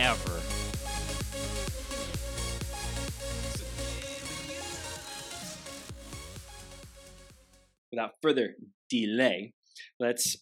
ever. Without further delay, let's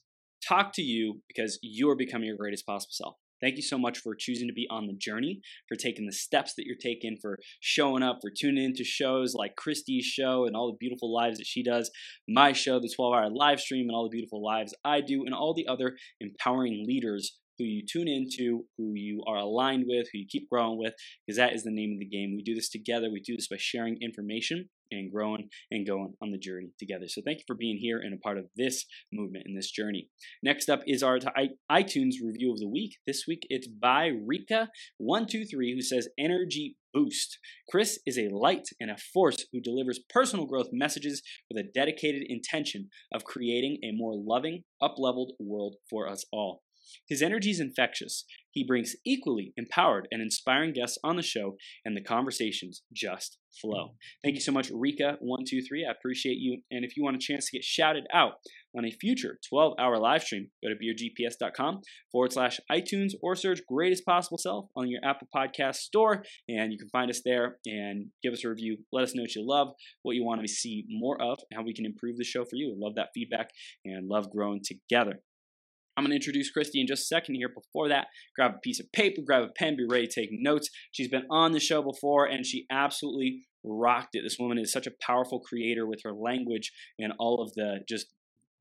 talk to you because you're becoming your greatest possible self. Thank you so much for choosing to be on the journey, for taking the steps that you're taking, for showing up, for tuning into shows like Christy's show and all the beautiful lives that she does, my show, the 12 hour live stream, and all the beautiful lives I do, and all the other empowering leaders who you tune into, who you are aligned with, who you keep growing with, because that is the name of the game. We do this together. We do this by sharing information and growing and going on the journey together. So thank you for being here and a part of this movement and this journey. Next up is our iTunes review of the week. This week it's by Rika123 who says energy boost. Chris is a light and a force who delivers personal growth messages with a dedicated intention of creating a more loving, up-leveled world for us all. His energy is infectious. He brings equally empowered and inspiring guests on the show, and the conversations just flow. Mm. Thank you so much, Rika123. I appreciate you. And if you want a chance to get shouted out on a future 12 hour live stream, go to beyourgps.com forward slash iTunes or search greatest possible self on your Apple Podcast store. And you can find us there and give us a review. Let us know what you love, what you want to see more of, and how we can improve the show for you. love that feedback and love growing together. I'm going to introduce Christy in just a second here. Before that, grab a piece of paper, grab a pen, be ready to take notes. She's been on the show before and she absolutely rocked it. This woman is such a powerful creator with her language and all of the just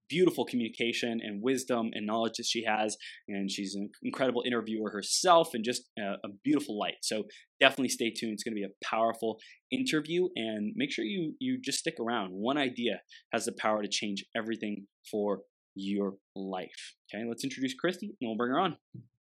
beautiful communication and wisdom and knowledge that she has. And she's an incredible interviewer herself and just a, a beautiful light. So definitely stay tuned. It's going to be a powerful interview and make sure you, you just stick around. One idea has the power to change everything for your life. Okay, let's introduce Christy and we'll bring her on.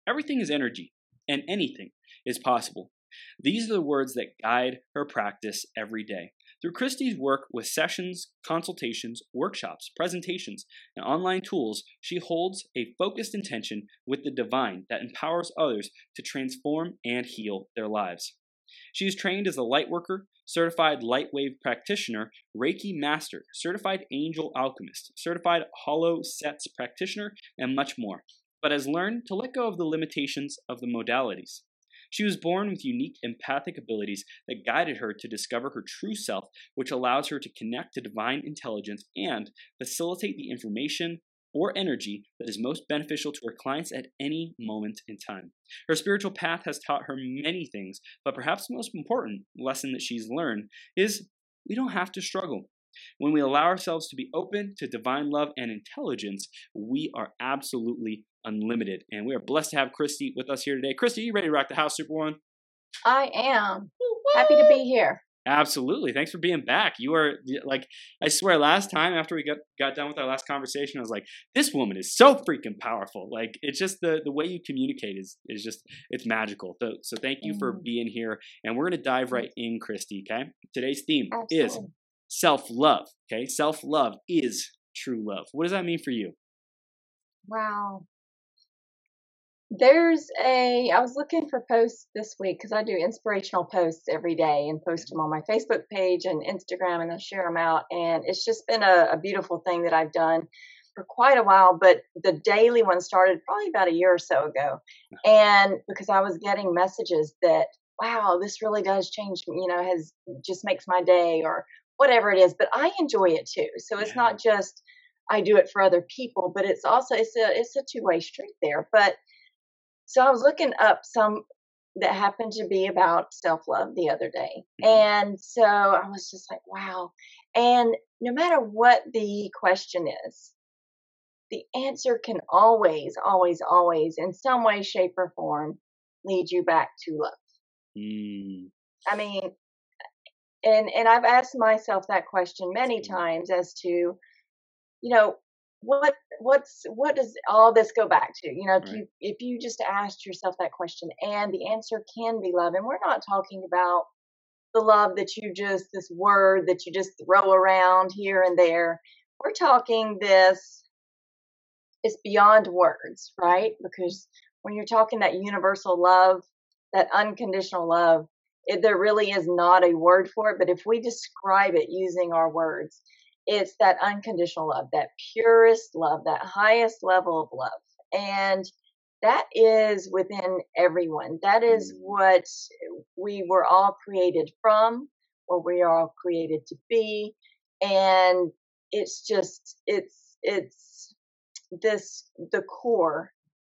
Everything is energy, and anything is possible. These are the words that guide her practice every day. Through Christy's work with sessions, consultations, workshops, presentations, and online tools, she holds a focused intention with the divine that empowers others to transform and heal their lives. She is trained as a light worker, certified light wave practitioner, Reiki master, certified angel alchemist, certified hollow sets practitioner, and much more, but has learned to let go of the limitations of the modalities. She was born with unique empathic abilities that guided her to discover her true self, which allows her to connect to divine intelligence and facilitate the information, or energy that is most beneficial to her clients at any moment in time. Her spiritual path has taught her many things, but perhaps the most important lesson that she's learned is we don't have to struggle. When we allow ourselves to be open to divine love and intelligence, we are absolutely unlimited. And we are blessed to have Christy with us here today. Christy, you ready to rock the house, Super One? I am. Happy to be here. Absolutely. Thanks for being back. You are like, I swear, last time after we got, got done with our last conversation, I was like, this woman is so freaking powerful. Like, it's just the, the way you communicate is, is just, it's magical. So, so thank you mm. for being here. And we're going to dive right in, Christy. Okay. Today's theme Absolutely. is self love. Okay. Self love is true love. What does that mean for you? Wow there's a i was looking for posts this week because i do inspirational posts every day and post mm-hmm. them on my facebook page and instagram and i share them out and it's just been a, a beautiful thing that i've done for quite a while but the daily one started probably about a year or so ago and because i was getting messages that wow this really does change you know has just makes my day or whatever it is but i enjoy it too so it's not just i do it for other people but it's also it's a it's a two-way street there but so I was looking up some that happened to be about self love the other day. Mm-hmm. And so I was just like, wow. And no matter what the question is, the answer can always, always, always, in some way, shape, or form, lead you back to love. Mm. I mean, and and I've asked myself that question many times as to, you know, what what's what does all this go back to? You know if right. you if you just asked yourself that question and the answer can be love and we're not talking about the love that you just this word that you just throw around here and there. We're talking this it's beyond words right? Because when you're talking that universal love that unconditional love it, there really is not a word for it but if we describe it using our words it's that unconditional love, that purest love, that highest level of love. And that is within everyone. That is mm. what we were all created from, what we are all created to be. And it's just, it's, it's this, the core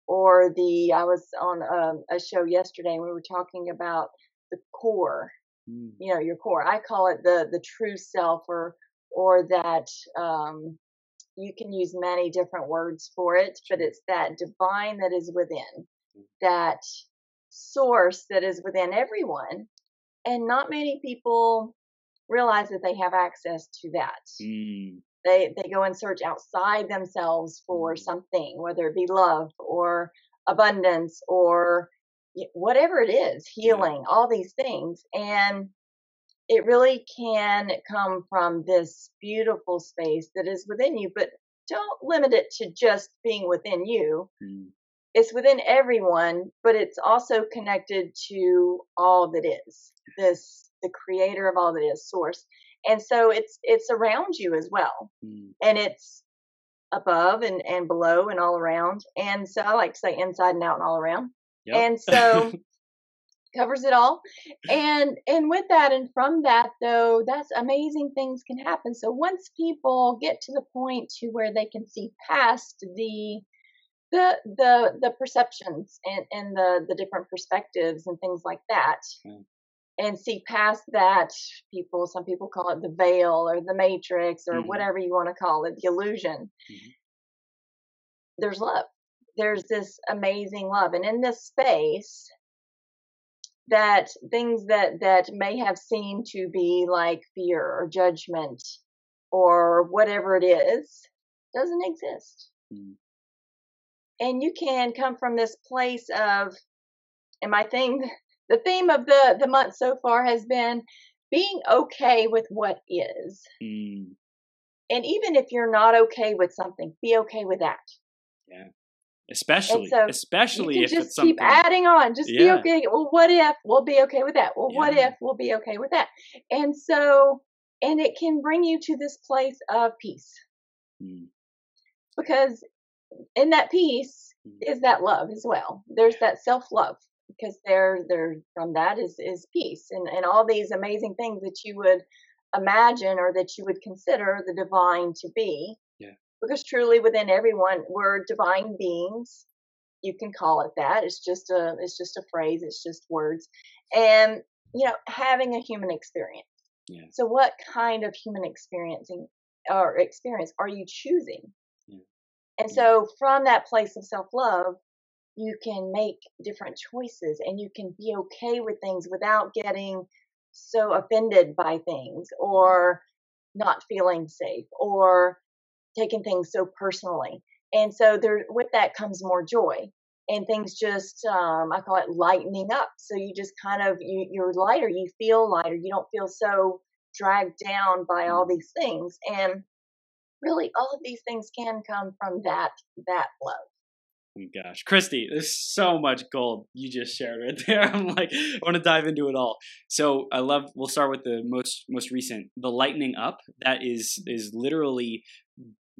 or the, I was on a, a show yesterday and we were talking about the core, mm. you know, your core. I call it the, the true self or or that um, you can use many different words for it, but it's that divine that is within, that source that is within everyone. And not many people realize that they have access to that. Mm. They, they go and search outside themselves for mm. something, whether it be love or abundance or whatever it is, healing, yeah. all these things. And it really can come from this beautiful space that is within you, but don't limit it to just being within you. Mm. It's within everyone, but it's also connected to all that is this the creator of all that is source. And so it's it's around you as well. Mm. And it's above and, and below and all around. And so I like to say inside and out and all around. Yep. And so covers it all and and with that and from that though that's amazing things can happen so once people get to the point to where they can see past the the the the perceptions and and the the different perspectives and things like that mm. and see past that people some people call it the veil or the matrix or mm-hmm. whatever you want to call it the illusion mm-hmm. there's love there's this amazing love and in this space that things that that may have seemed to be like fear or judgment or whatever it is doesn't exist mm. and you can come from this place of and my thing the theme of the the month so far has been being okay with what is mm. and even if you're not okay with something be okay with that yeah especially so especially if just it's keep adding on. Just yeah. be okay. Well what if? We'll be okay with that. Well yeah. what if? We'll be okay with that. And so and it can bring you to this place of peace. Mm. because in that peace mm. is that love as well. There's that self-love because there there from that is is peace. And and all these amazing things that you would imagine or that you would consider the divine to be because truly within everyone we're divine beings you can call it that it's just a it's just a phrase it's just words and you know having a human experience yeah. so what kind of human experiencing or experience are you choosing yeah. and yeah. so from that place of self-love you can make different choices and you can be okay with things without getting so offended by things mm-hmm. or not feeling safe or taking things so personally. And so there, with that comes more joy and things just, um, I call it lightening up. So you just kind of, you, you're lighter, you feel lighter. You don't feel so dragged down by all these things. And really all of these things can come from that, that love. Oh gosh, Christy, there's so much gold you just shared right there. I'm like, I want to dive into it all. So I love. We'll start with the most most recent, the lightening up. That is is literally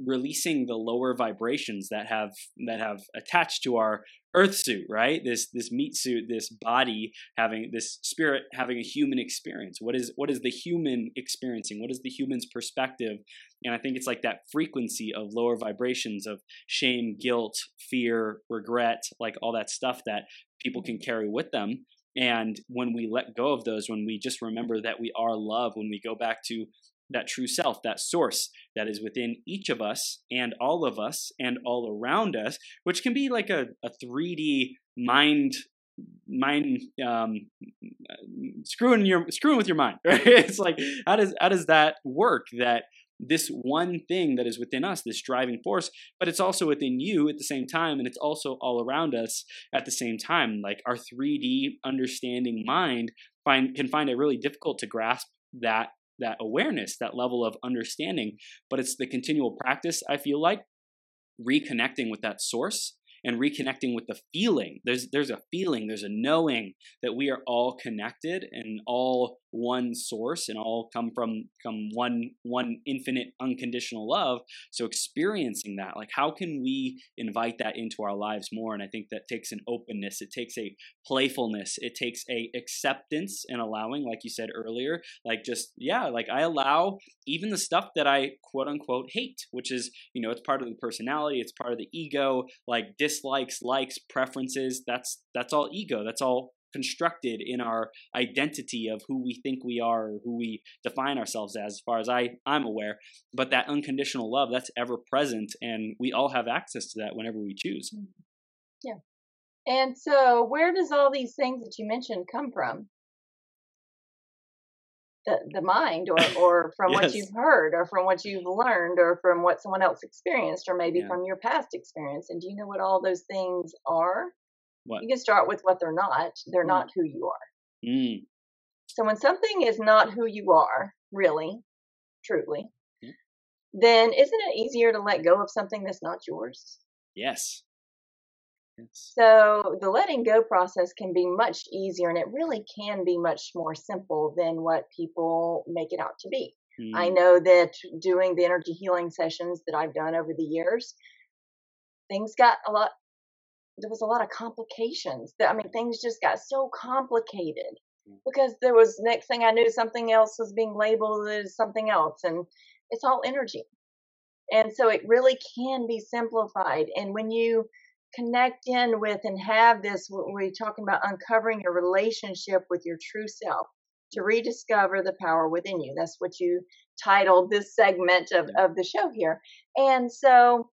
releasing the lower vibrations that have that have attached to our earth suit right? This this meat suit this body having this spirit having a human experience. What is what is the human experiencing? What is the human's perspective? And i think it's like that frequency of lower vibrations of shame guilt fear regret like all that stuff that people can carry with them. And when we let go of those when we just remember that we are love when we go back to that true self, that source that is within each of us and all of us and all around us, which can be like a, a 3D mind mind um, screwing your screwing with your mind right it's like how does how does that work that this one thing that is within us, this driving force, but it's also within you at the same time, and it's also all around us at the same time. Like our 3D understanding mind find can find it really difficult to grasp that that awareness, that level of understanding. But it's the continual practice, I feel like, reconnecting with that source and reconnecting with the feeling. There's there's a feeling, there's a knowing that we are all connected and all one source and all come from come one one infinite unconditional love. So experiencing that like how can we invite that into our lives more? And i think that takes an openness. It takes a playfulness. It takes a acceptance and allowing like you said earlier like just yeah like i allow even the stuff that i quote unquote hate which is you know it's part of the personality it's part of the ego like dislikes likes preferences that's that's all ego. That's all constructed in our identity of who we think we are or who we define ourselves as as far as I I'm aware but that unconditional love that's ever present and we all have access to that whenever we choose mm-hmm. yeah and so where does all these things that you mentioned come from the, the mind or, or from yes. what you've heard or from what you've learned or from what someone else experienced or maybe yeah. from your past experience and do you know what all those things are what? You can start with what they're not. They're mm. not who you are. Mm. So when something is not who you are, really, truly, mm. then isn't it easier to let go of something that's not yours? Yes. yes. So the letting go process can be much easier and it really can be much more simple than what people make it out to be. I know that doing the energy healing sessions that I've done over the years, things got a lot there was a lot of complications. I mean, things just got so complicated mm. because there was next thing I knew, something else was being labeled as something else, and it's all energy. And so it really can be simplified. And when you connect in with and have this, we're talking about uncovering your relationship with your true self to rediscover the power within you. That's what you titled this segment of, of the show here. And so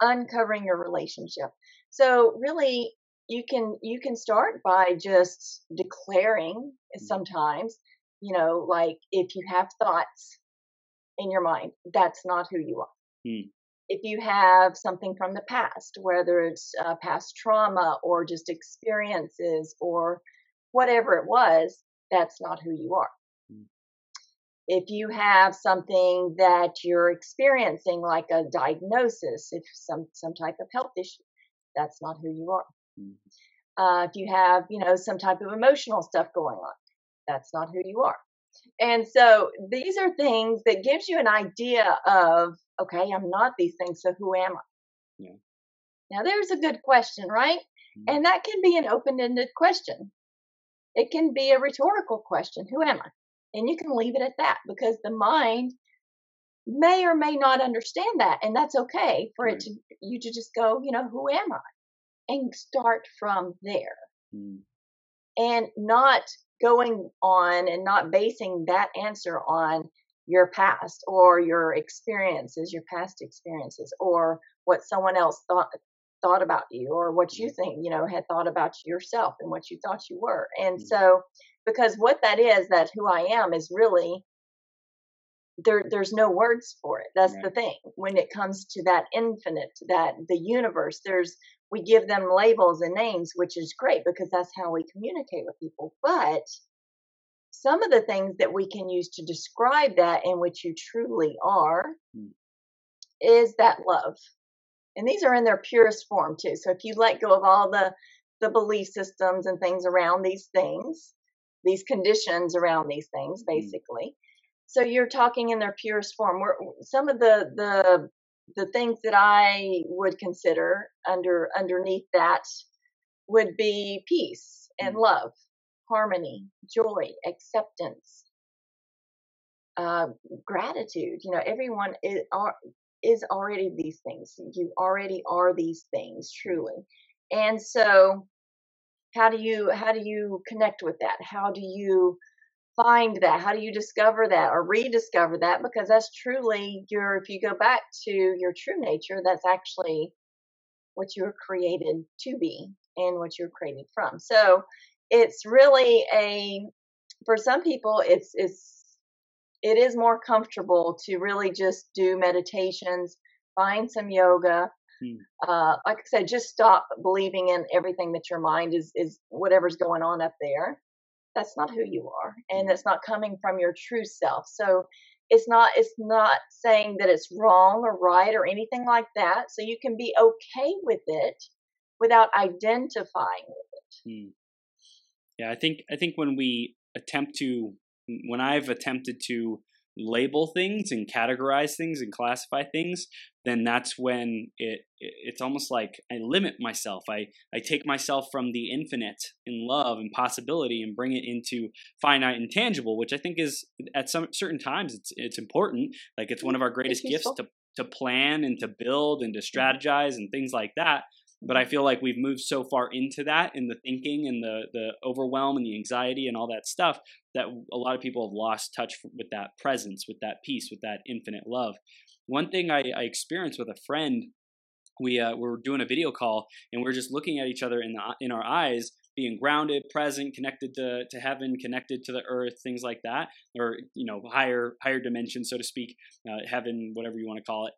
uncovering your relationship. So really you can you can start by just declaring mm-hmm. sometimes, you know, like if you have thoughts in your mind, that's not who you are. Mm. If you have something from the past, whether it's uh, past trauma or just experiences or whatever it was, that's not who you are. Mm. If you have something that you're experiencing, like a diagnosis, if some some type of health issue, that's not who you are. Mm-hmm. Uh, if you have, you know, some type of emotional stuff going on, that's not who you are. And so these are things that gives you an idea of, okay, I'm not these things, so who am I? Yeah. Now there's a good question, right? Mm-hmm. And that can be an open-ended question. It can be a rhetorical question, who am I? And you can leave it at that because the mind may or may not understand that and that's okay for it to you to just go you know who am i? and start from there. Mm. and not going on and not basing that answer on your past or your experiences your past experiences or what someone else thought thought about you or what you think you know had thought about yourself and what you thought you were. And mm. so because what that is that who i am is really there there's no words for it that's right. the thing when it comes to that infinite that the universe there's we give them labels and names which is great because that's how we communicate with people but some of the things that we can use to describe that in which you truly are hmm. is that love and these are in their purest form too so if you let go of all the the belief systems and things around these things these conditions around these things hmm. basically so you're talking in their purest form. Where some of the the the things that I would consider under underneath that would be peace and mm. love, harmony, joy, acceptance, uh, gratitude. You know, everyone is are, is already these things. You already are these things truly, and so how do you how do you connect with that? How do you find that? How do you discover that or rediscover that? Because that's truly your, if you go back to your true nature, that's actually what you were created to be and what you were created from. So it's really a, for some people, it's, it's, it is more comfortable to really just do meditations, find some yoga. Hmm. Uh, like I said, just stop believing in everything that your mind is is whatever's going on up there. That's not who you are, and hmm. that's not coming from your true self. So it's not it's not saying that it's wrong or right or anything like that. So you can be okay with it without identifying with it. Hmm. Yeah, I think I think when we attempt to when I've attempted to label things and categorize things and classify things, then that's when it, it's almost like I limit myself. I I take myself from the infinite in love and possibility and bring it into finite and tangible, which I think is at some certain times it's it's important. Like it's one of our greatest gifts to to plan and to build and to mm-hmm. strategize and things like that. But I feel like we've moved so far into that in the thinking and the the overwhelm and the anxiety and all that stuff that a lot of people have lost touch with that presence, with that peace, with that infinite love. One thing I, I experienced with a friend, we uh, were doing a video call and we are just looking at each other in the in our eyes, being grounded, present, connected to, to heaven, connected to the earth, things like that, or you know higher higher dimension, so to speak, uh, heaven, whatever you want to call it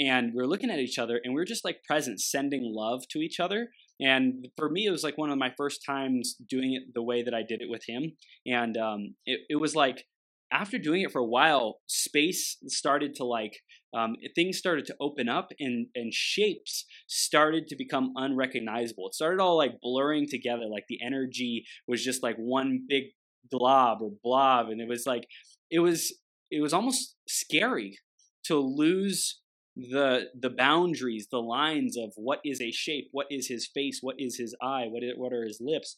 and we are looking at each other and we are just like present sending love to each other. And for me it was like one of my first times doing it the way that i did it with him. And um, it, it was like after doing it for a while space started to like um, things started to open up and and shapes started to become unrecognizable. It started all like blurring together like the energy was just like one big glob or blob and it was like it was it was almost scary to lose the the boundaries, the lines of what is a shape, what is his face, what is his eye, what is, what are his lips.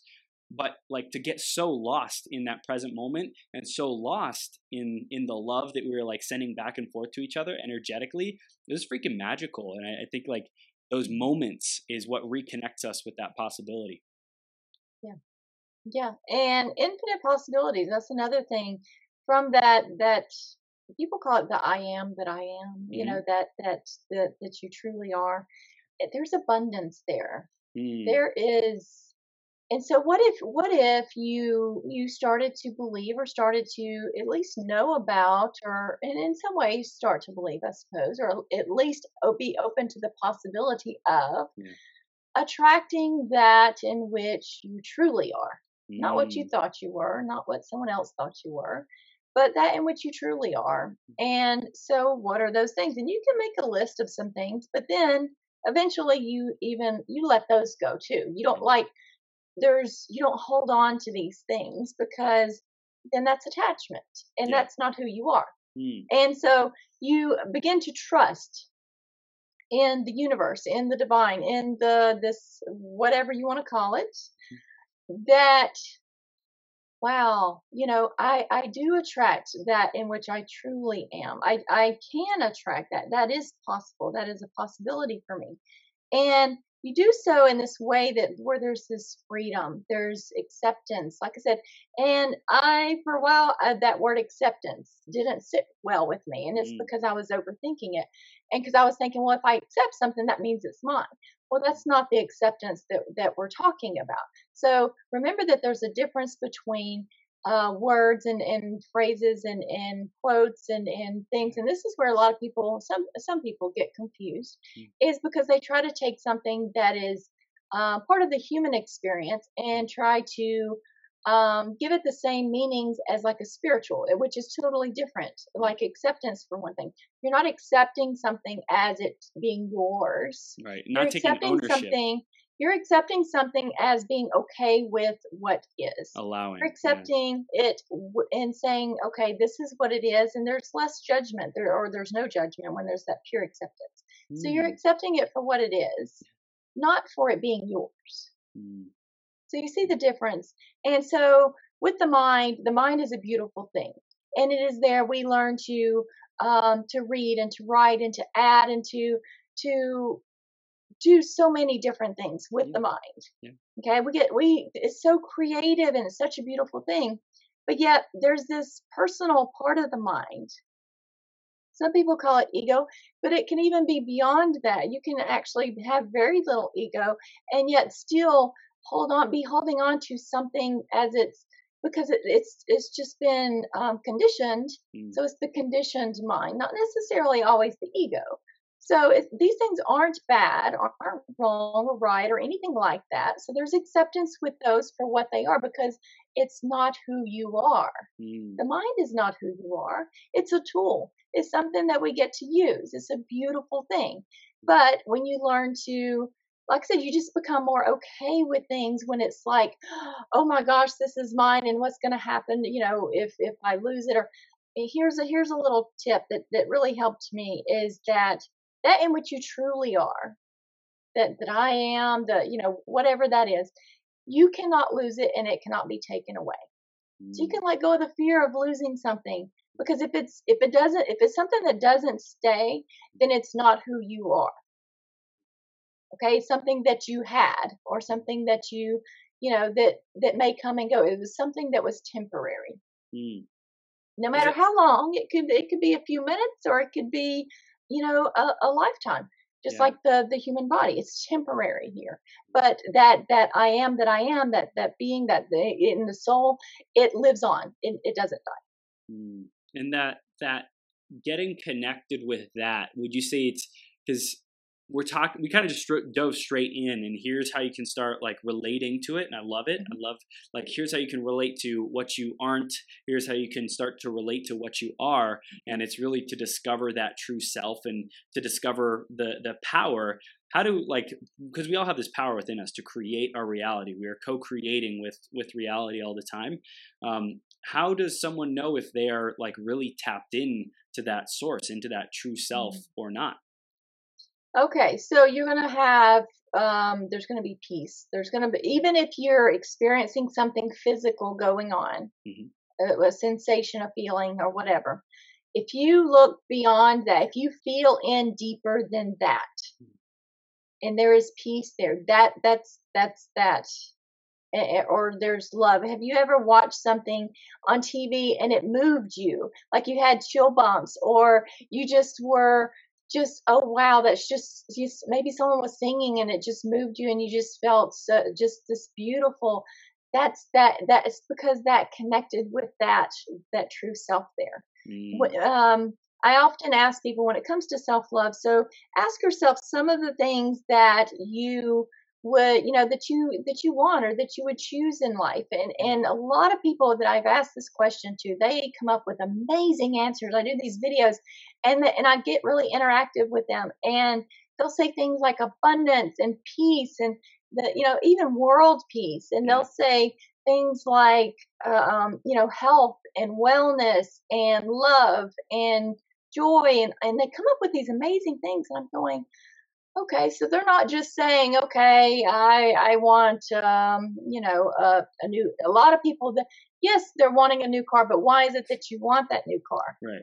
But like to get so lost in that present moment and so lost in in the love that we were like sending back and forth to each other energetically, it was freaking magical. And I, I think like those moments is what reconnects us with that possibility. Yeah. Yeah. And infinite possibilities. That's another thing from that that people call it the I am that I am, mm-hmm. you know, that, that, that, that you truly are. Eh, there's abundance there. Mm. There is, and so what if, what if you, you started to believe or started to at least know about, or, and in some ways start to believe, I suppose, or at least be open to the possibility of yeah. attracting that in which you truly are. Mm. Not what you mm. thought you were, not what someone else thought you were, but that in which you truly are. And so, what are those things? And you can make a list of some things, but then eventually you even you let those go too. You don't like there's you don't hold on to these things because then that's attachment, and yeah. that's not who you are. Mm. And so you begin to trust in the universe, in the divine, in the this whatever you want to call it, mm. that wow, you know, I, I do attract that in which I truly am. I, I can attract that. That is possible. That is a possibility for me. And you do so in this way that where there's this freedom, there's acceptance, like I said. And I, for a while, uh, that word acceptance didn't sit well with me. And it's mm. because I was overthinking it. And because I was thinking, well, if I accept something, that means it's mine. Well, that's not the acceptance that, that we're talking about. So remember that there's a difference between uh, words and, and phrases and, and quotes and, and things. And this is where a lot of people, some some people get confused, mm. is because they try to take something that is uh, part of the human experience and try to um, give it the same meanings as like a spiritual, eh, which is totally different. Like acceptance, for one thing, you're not accepting something as it being yours. Right. Not you're taking accepting ownership. something. You're accepting something as being okay with what is. Allowing. You're accepting yeah. it and saying, okay, this is what it is, and there's less judgment there, or there's no judgment when there's that pure acceptance. Mm. So you're mm. accepting it for what it is, not for it being yours. Mm. So you see the difference. And so with the mind, the mind is a beautiful thing. And it is there we learn to um, to read and to write and to add and to to do so many different things with yeah. the mind. Yeah. Okay, we get we it's so creative and it's such a beautiful thing, but yet there's this personal part of the mind. Some people call it ego, but it can even be beyond that. You can actually have very little ego and yet still hold on, be holding on to something as it's because it, it's it's just been um, conditioned. Mm. So it's the conditioned mind, not necessarily always the ego. So these things aren't bad, aren't wrong or right or anything like that. So there's acceptance with those for what they are because it's not who you are. Mm. The mind is not who you are. It's a tool. It's something that we get to use. It's a beautiful thing. But when you learn to like I said, you just become more okay with things when it's like, oh my gosh, this is mine, and what's going to happen, you know, if if I lose it? Or here's a here's a little tip that that really helped me is that that in which you truly are, that that I am, the you know whatever that is, you cannot lose it, and it cannot be taken away. So you Mm. can let go of the fear of losing something because if it's if it doesn't if it's something that doesn't stay, then it's not who you are okay something that you had or something that you you know that that may come and go it was something that was temporary Mm. no matter how long it could it could be a few minutes or it could be you know a, a lifetime just Yeah. like the the human body it's temporary here but that that i am that i am that that being that the, in the soul it lives on it, it doesn't die Mm. And that that getting connected with that, would you say it's because we're talking, we kind of just dove straight in, and here's how you can start like relating to it, and I love it. I love like here's how you can relate to what you aren't. Here's how you can start to relate to what you are, and it's really to discover that true self and to discover the the power. How do like because we all have this power within us to create our reality. We are co-creating with with reality all the time. Um, how does someone know if they are like really tapped in to that source into that true self or not Okay, so you're gonna have um, there's gonna be peace. There's gonna be even if you're experiencing something physical going on, Mhm. a, a sensation, a feeling, or whatever. If you look beyond that, if you feel in deeper than that, and there is peace there, that that's that's that. Or there's love. Have you ever watched something on TV and it moved you, like you had chill bumps, or you just were just oh wow that's just just maybe someone was singing and it just moved you and you just felt so just this beautiful that's that that is because that connected with that that true self there. Mm, um i often ask people when it comes to self love so ask yourself some of the things that you would you know that you that you want or that you would choose in life. And and a lot of people that i've asked this question to they come up with amazing answers. I do these videos and the, and i get really interactive with them. And they'll say things like abundance and peace and the you know even world peace. And they'll say things like uh, um, you know health and wellness and love and joy. And, and they come up with these amazing things. And i'm going okay so they're not just saying okay i i want um you know a, a new a lot of people that yes they're wanting a new car but why is it that you want that new car? Right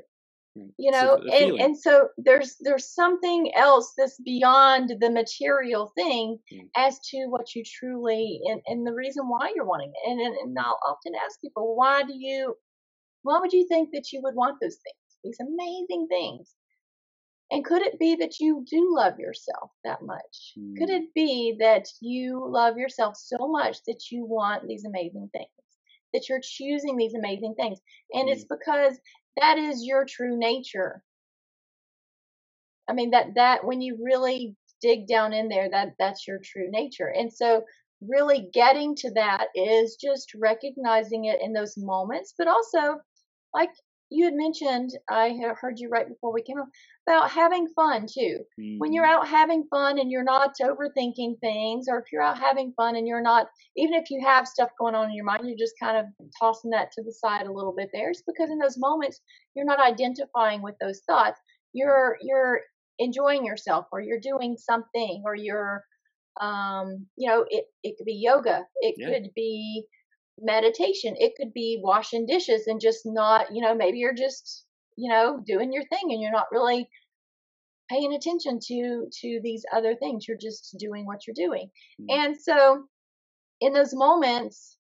you know and and so there's there's something else that's beyond the material thing Mm. as to what you truly and, and the reason why you're wanting it. And, and and i'll often ask people why do you why would you think that you would want those things these amazing things and could it be that you do love yourself that much? Could Mm. it be that you love yourself so much that you want these amazing things? That you're choosing these amazing things. And it's because that is your true nature. I mean that that when you really dig down in there that that's your true nature. And so really getting to that is just recognizing it in those moments but also like you had mentioned i heard you right before we came on about having fun too when you're Mhm. out having fun and you're not overthinking things, or if you're out having fun and you're not, even if you have stuff going on in your mind, you're just kind of tossing that to the side a little bit there. It's because in those moments you're not identifying with those thoughts. You're you're enjoying yourself, or you're doing something, or you're, um, you know, it it could be yoga, it Yeah. could be meditation, it could be washing dishes and just not, you know, maybe you're just you know doing your thing and you're not really paying attention to to these other things. You're just doing what you're doing. Mm. and so in those moments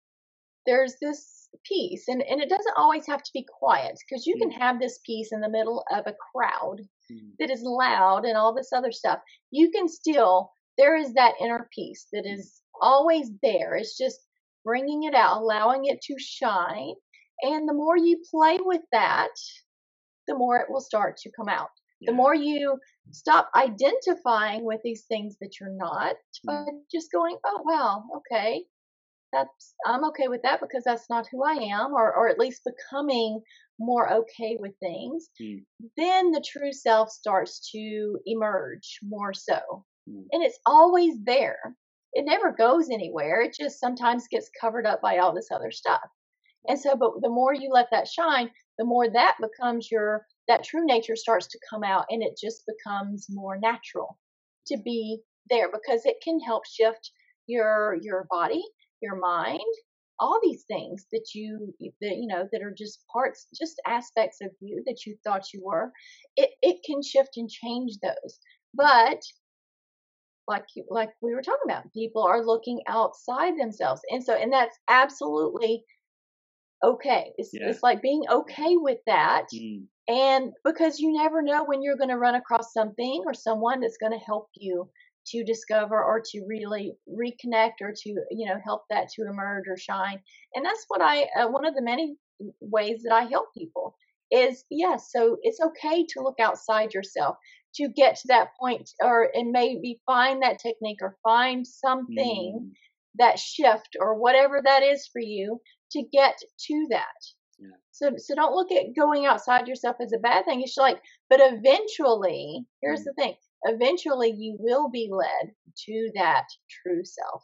there's this peace and and it doesn't always have to be quiet because you can have this peace in the middle of a crowd Mm. that is loud and all this other stuff. You can still there is that inner peace that is always there. It's just bringing it out, allowing it to shine. And the more you play with that, the more it will start to come out. Yeah. The more you stop identifying with these things that you're not, but just going, oh, well, okay, that's I'm okay with that because that's not who I am, or or at least becoming more okay with things, mm. then the true self starts to emerge more so. Mm. And it's always there. It never goes anywhere. It just sometimes gets covered up by all this other stuff. And so, but the more you let that shine, the more that becomes your, that true nature starts to come out and it just becomes more natural to be there because it can help shift your, your body, your mind, all these things that you that you know that are just parts just aspects of you that you thought you were it it can shift and change those but like you, like we were talking about people are looking outside themselves and so and that's absolutely okay it's, yeah. it's like being okay with that mm. and because you never know when you're going to run across something or someone that's going to help you to discover or to really reconnect or to you know help that to emerge or shine and that's what i uh, one of the many ways that i help people is yes so it's okay to look outside yourself to get to that point or and maybe find that technique or find something mm. that shift or whatever that is for you to get to that yeah. So, so don't look at going outside yourself as a bad thing. It's like, but eventually, here's mm. the thing: eventually you will be led to that true self.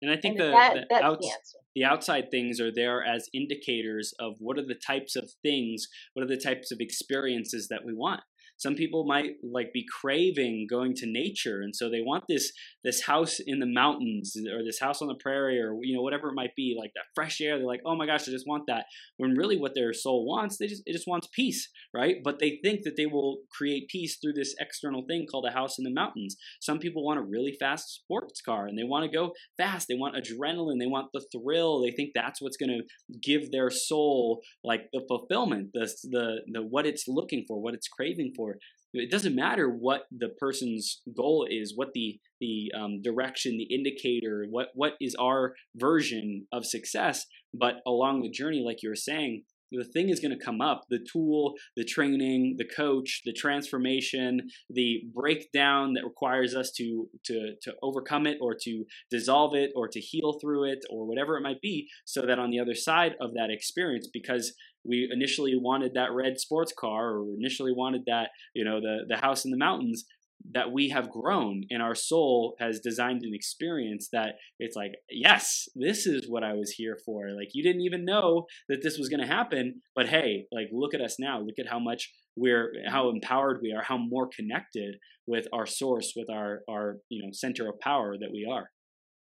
And I think and the, that, the, outs- the, the, outside things are there as indicators of what are the types of things, what are the types of experiences that we want some people might like be craving going to nature and so they want this this house in the mountains or this house on the prairie or you know whatever it might be like that fresh air. They're like oh my gosh i just want that when really what their soul wants they just it just wants peace right? But they think that they will create peace through this external thing called a house in the mountains. Some people want a really fast sports car and they want to go fast. They want adrenaline. They want the thrill. They think that's what's going to give their soul like the fulfillment the the the what it's looking for what it's craving for it doesn't matter what the person's goal is what the the um, direction the indicator what what is our version of success but along the journey like you were saying the thing is going to come up. The tool the training the coach the transformation the breakdown that requires us to to to overcome it or to dissolve it or to heal through it or whatever it might be so that on the other side of that experience because we initially wanted that red sports car or initially wanted that you know the the house in the mountains that we have grown and our soul has designed an experience that it's like yes this is what i was here for. Like you didn't even know that this was going to happen but hey like look at us now. Look at how much we're how empowered we are how more connected with our source with our our you know center of power that we are.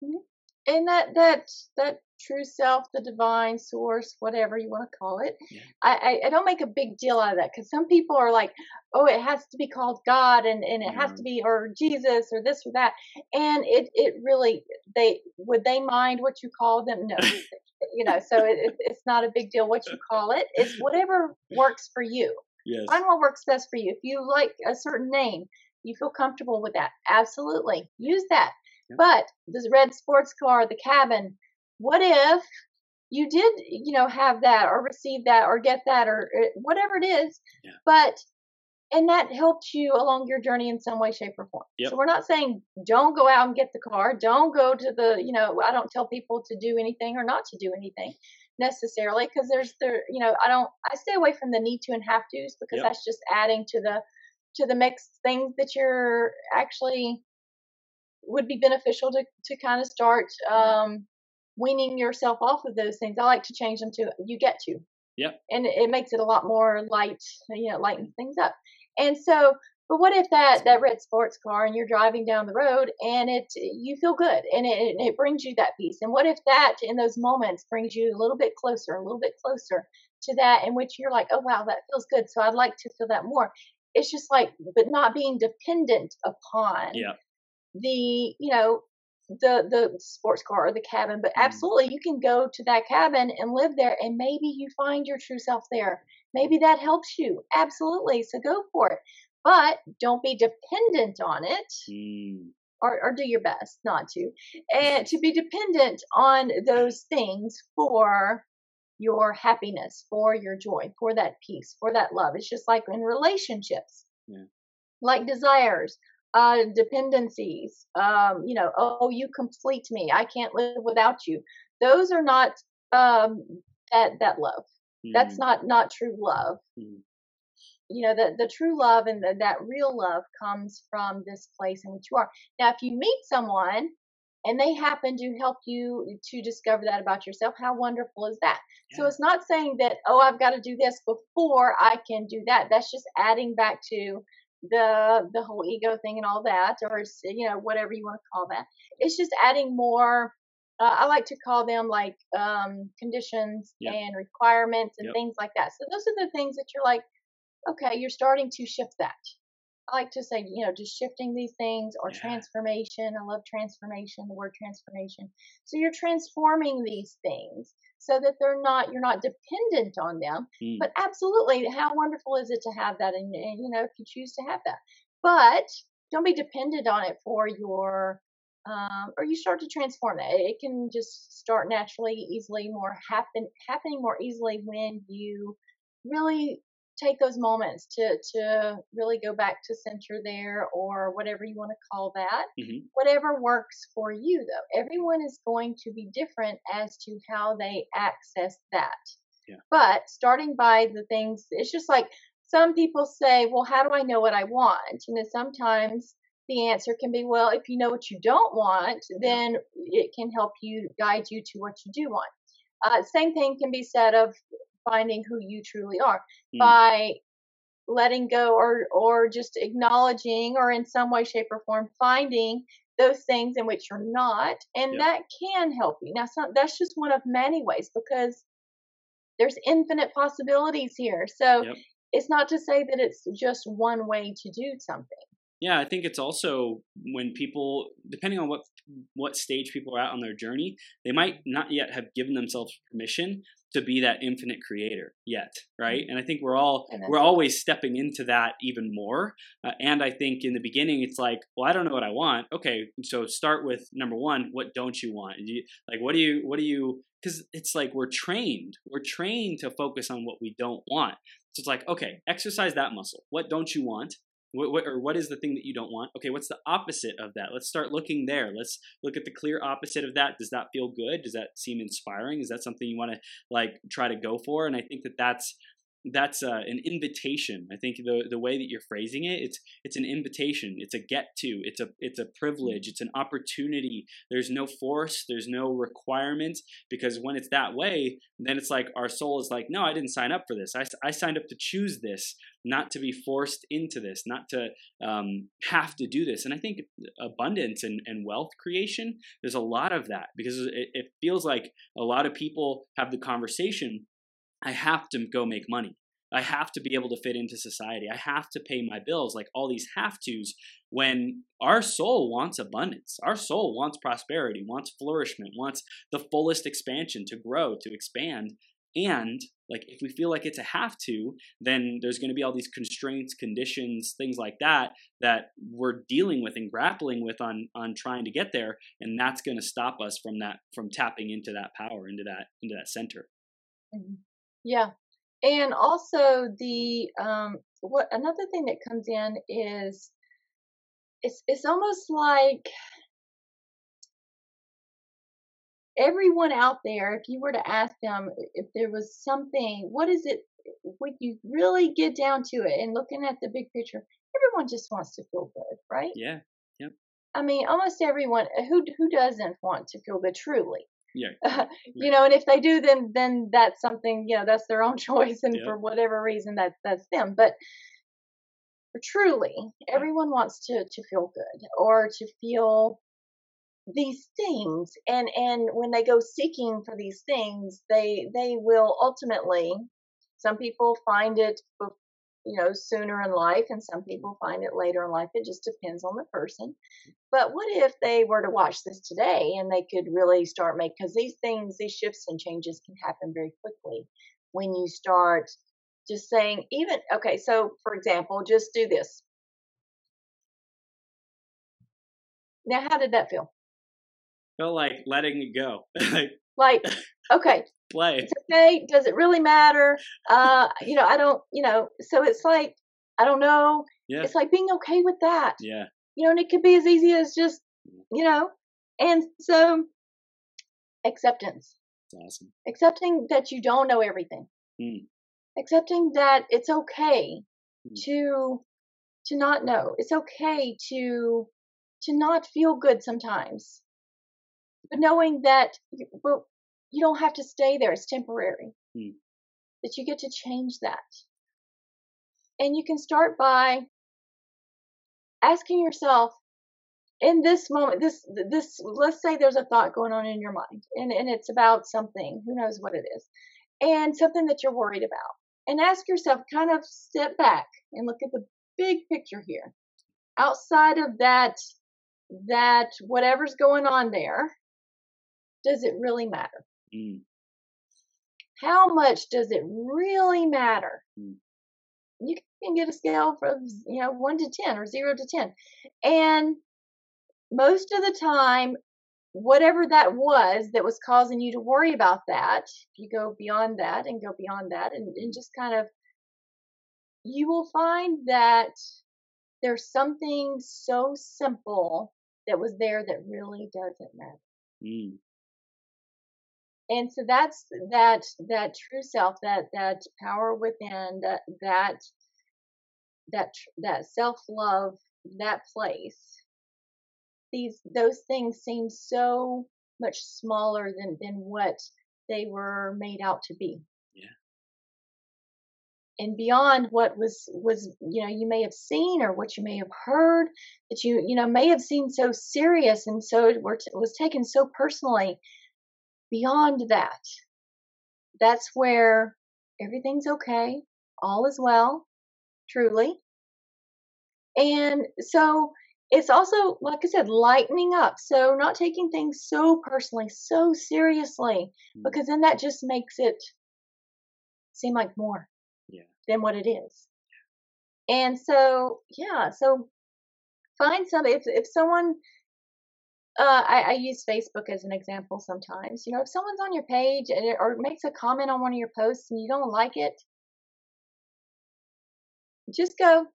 Mm-hmm. and that that that true self, the divine source, whatever you want to call it. Yeah. I, I, don't make a big deal out of that because some people are like, oh, it has to be called God and, and it has to mm-hmm. be or Jesus or this or that. And it, it really, they would they mind what you call them? No. you know, so it, it's not a big deal what you call it. It's whatever works for you. Yes. Find what works best for you. If you like a certain name, you feel comfortable with that. Absolutely. Use that. But this red sports car, the cabin, what if you did, you know, have that or receive that or get that or uh, whatever it is, yeah. but and that helped you along your journey in some way, shape, or form. Yep. So we're not saying don't go out and get the car, don't go to the, you know, I don't tell people to do anything or not to do anything necessarily because there's there, you know, I don't, I stay away from the need to and have tos because yep. that's just adding to the to the mixed things that you're actually would be beneficial to to kind of start um weaning yourself off of those things. I like to change them to you get to. Yep. And it makes it a lot more light, you know, lightens things up. And so, but what if that that red sports car and you're driving down the road and it you feel good and it it brings you that peace. And what if that in those moments brings you a little bit closer, a little bit closer to that in which you're like, oh wow, that feels good. So I'd like to feel that more. It's just like, but not being dependent upon yeah. the you know the the sports car or the cabin but mm-hmm. absolutely you can go to that cabin and live there and maybe you find your true self there maybe that helps you absolutely so go for it but don't be dependent on it mm. or, or do your best not to, and to be dependent on those things for your happiness, for your joy, for that peace, for that love. It's just like in relationships, Yeah. like desires, uh, dependencies. Um, you know, oh, you complete me. I can't live without you. Those are not um, that that love. That's Mm, not not true love. mm, You know, the the true love and the, that real love comes from this place in which you are. Now, if you meet someone and they happen to help you to discover that about yourself, how wonderful is that? So it's not saying that, oh, I've got to do this before I can do that. That's just adding back to the the whole ego thing and all that, or you know, whatever you want to call that. It's just adding more. Uh, I like to call them like um, conditions Yep. and requirements and Yep. things like that. So those are the things that you're like, okay, you're starting to shift that. I like to say, you know, just shifting these things or Yeah. transformation. I love transformation, the word transformation. So you're transforming these things so that they're not, you're not dependent on them. Mm, But absolutely, how wonderful is it to have that? And, and you know, if you choose to have that, but don't be dependent on it for your, um, or you start to transform it. It can just start naturally, easily, more happen happening more easily when you really take those moments to to really go back to center there or whatever you want to call that. Mhm, whatever works for you though. Everyone is going to be different as to how they access that. Yeah. but starting by the things it's just like some people say well how do i know what i want? And then sometimes the answer can be well if you know what you don't want then it can help you guide you to what you do want. Uh, same thing can be said of finding who you truly are mm, by letting go or or just acknowledging or in some way shape or form finding those things in which you're not and Yep. that can help you now some, that's just one of many ways because there's infinite possibilities here so Yep. it's not to say that it's just one way to do something Yeah, I think it's also when people, depending on what what stage people are at on their journey, they might not yet have given themselves permission to be that infinite creator yet, right? And I think we're all we're always stepping into that even more. Uh, and I think in the beginning, it's like, well, I don't know what I want. Okay, so start with number one. What don't you want? You, like, what do you what do you? Because it's like we're trained. We're trained to focus on what we don't want. So it's like, okay, exercise that muscle. What don't you want? What, what, or what is the thing that you don't want? Okay, what's the opposite of that? Let's start looking there. Let's look at the clear opposite of that. Does that feel good? Does that seem inspiring? Is that something you want to like try to go for? And I think that that's that's uh, an invitation. I think the the way that you're phrasing it, it's it's an invitation. It's a get to. It's a it's a privilege. It's an opportunity. There's no force. There's no requirement because when it's that way, then it's like our soul is like, no, I didn't sign up for this. I, I signed up to choose this, not to be forced into this, not to um, have to do this. And I think abundance and, and wealth creation, there's a lot of that because it, it feels like a lot of people have the conversation I have to go make money. I have to be able to fit into society. I have to pay my bills, like all these have tos. When our soul wants abundance, our soul wants prosperity, wants flourishment, wants the fullest expansion to grow, to expand. And like if we feel like it's a have to, then there's going to be all these constraints, conditions, things like that that we're dealing with and grappling with on on trying to get there, and that's going to stop us from that from tapping into that power, into that into that center. Mhm. Yeah. And also the um what another thing that comes in is it's it's almost like everyone out there, if you were to ask them if there was something, what is it when you really get down to it and looking at the big picture, everyone just wants to feel good, right? Yeah, yep I mean, almost everyone who who doesn't want to feel good truly yeah, you know and if they do then then that's something you know that's their own choice and Yeah. for whatever reason that that's them. But truly everyone wants to to feel good or to feel these things. And and when they go seeking for these things they they will ultimately some people find it you know sooner in life and some people find it later in life it just depends on the person but what if they were to watch this today and they could really start make because these things these shifts and changes can happen very quickly when you start just saying even okay so for example just do this Now, how did that feel? Felt like letting it go. Like, okay, play. it's okay. Does it really matter? Uh, you know, I don't, you know, so it's like, I don't know. Yeah. It's like being okay with that. Yeah. You know, and it could be as easy as just, you know, and so acceptance, awesome. accepting that you don't know everything, Mm. accepting that it's okay Mm. to to not know. It's okay to to not feel good sometimes, but knowing that you, but you don't have to stay there. It's temporary. Mm. That you get to change that, and you can start by asking yourself in this moment this this let's say there's a thought going on in your mind and, and it's about something who knows what it is and something that you're worried about and ask yourself kind of step back and look at the big picture here outside of that that whatever's going on there does it really matter Mm. how much does it really matter Mm. you can get a scale from you know 1 to 10 or 0 to 10 and most of the time whatever that was that was causing you to worry about that if you go beyond that and go beyond that and, and just kind of you will find that there's something so simple that was there that really doesn't matter Mm. And so that's that that true self that that power within that that that tr- that self love that place these those things seem so much smaller than than what they were made out to be Yeah. and beyond what was was you know you may have seen or what you may have heard that you you know may have seen so serious and so it were was taken so personally beyond that that's where everything's okay all is well truly and so it's also like i said lightening up so not taking things so personally so seriously Mm. because then that just makes it seem like more Yeah. than what it is and so yeah so find some if if someone uh, I, I use Facebook as an example sometimes. You know, if someone's on your page and, it- or makes a comment on one of your posts and you don't like it, just go.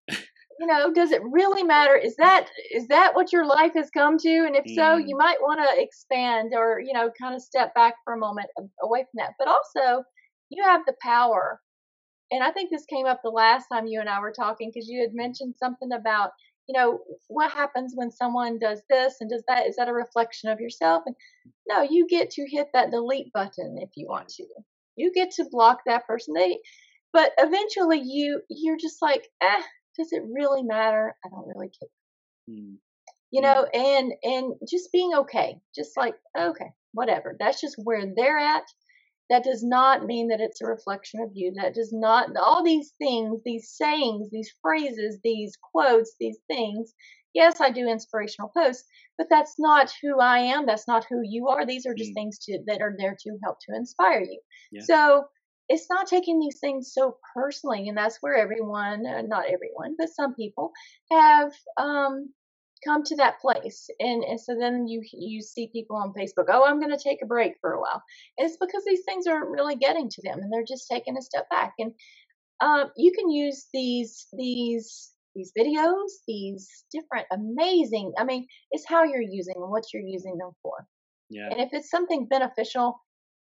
You know, does it really matter? Is that is that what your life has come to? And if so, Mm. you might want to expand or you know, kind of step back for a moment away from that. But also, you have the power. And I think this came up the last time you and I were talking because you had mentioned something about you know what happens when someone does this and does that? Is that a reflection of yourself? And no you get to hit that delete button if you want to. You get to block that person. They but eventually you you're just like eh does it really matter? I don't really care. Mm. you know and and just being okay just like okay whatever. That's just where they're at that does not mean that it's a reflection of you that does not all these things these sayings these phrases these quotes these things yes i do inspirational posts but that's not who i am that's not who you are these are just Mm. things to that are there to help to inspire you Yeah. so it's not taking these things so personally and that's where everyone uh, not everyone but some people have um come to that place and, and so then you you see people on facebook oh i'm going to take a break for a while. And it's because these things aren't really getting to them and they're just taking a step back and um, you can use these these these videos these different amazing i mean it's how you're using them what you're using them for. Yeah. and if it's something beneficial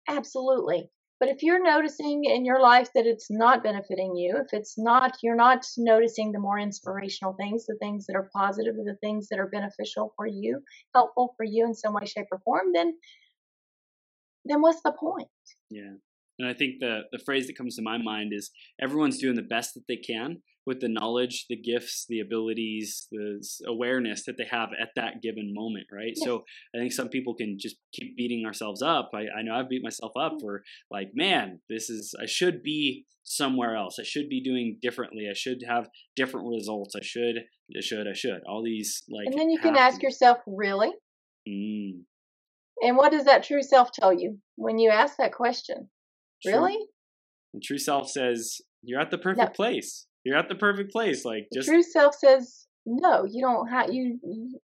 absolutely but if you're noticing in your life that it's not benefiting you if it's not you're not noticing the more inspirational things the things that are positive the things that are beneficial for you helpful for you in some way shape or form then then what's the point Yeah. And I think the the phrase that comes to my mind is everyone's doing the best that they can with the knowledge, the gifts, the abilities, the awareness that they have at that given moment, right? So I think some people can just keep beating ourselves up. I, I know I've beat myself up for like, man, this is I should be somewhere else. I should be doing differently. I should have different results. I should, I should, I should. All these like and then you can ask yourself really Mm, and what does that true self tell you when you ask that question true. really And true self says, You're at the perfect place. You're at the perfect place. Like the just true self says no, you don't have you, you.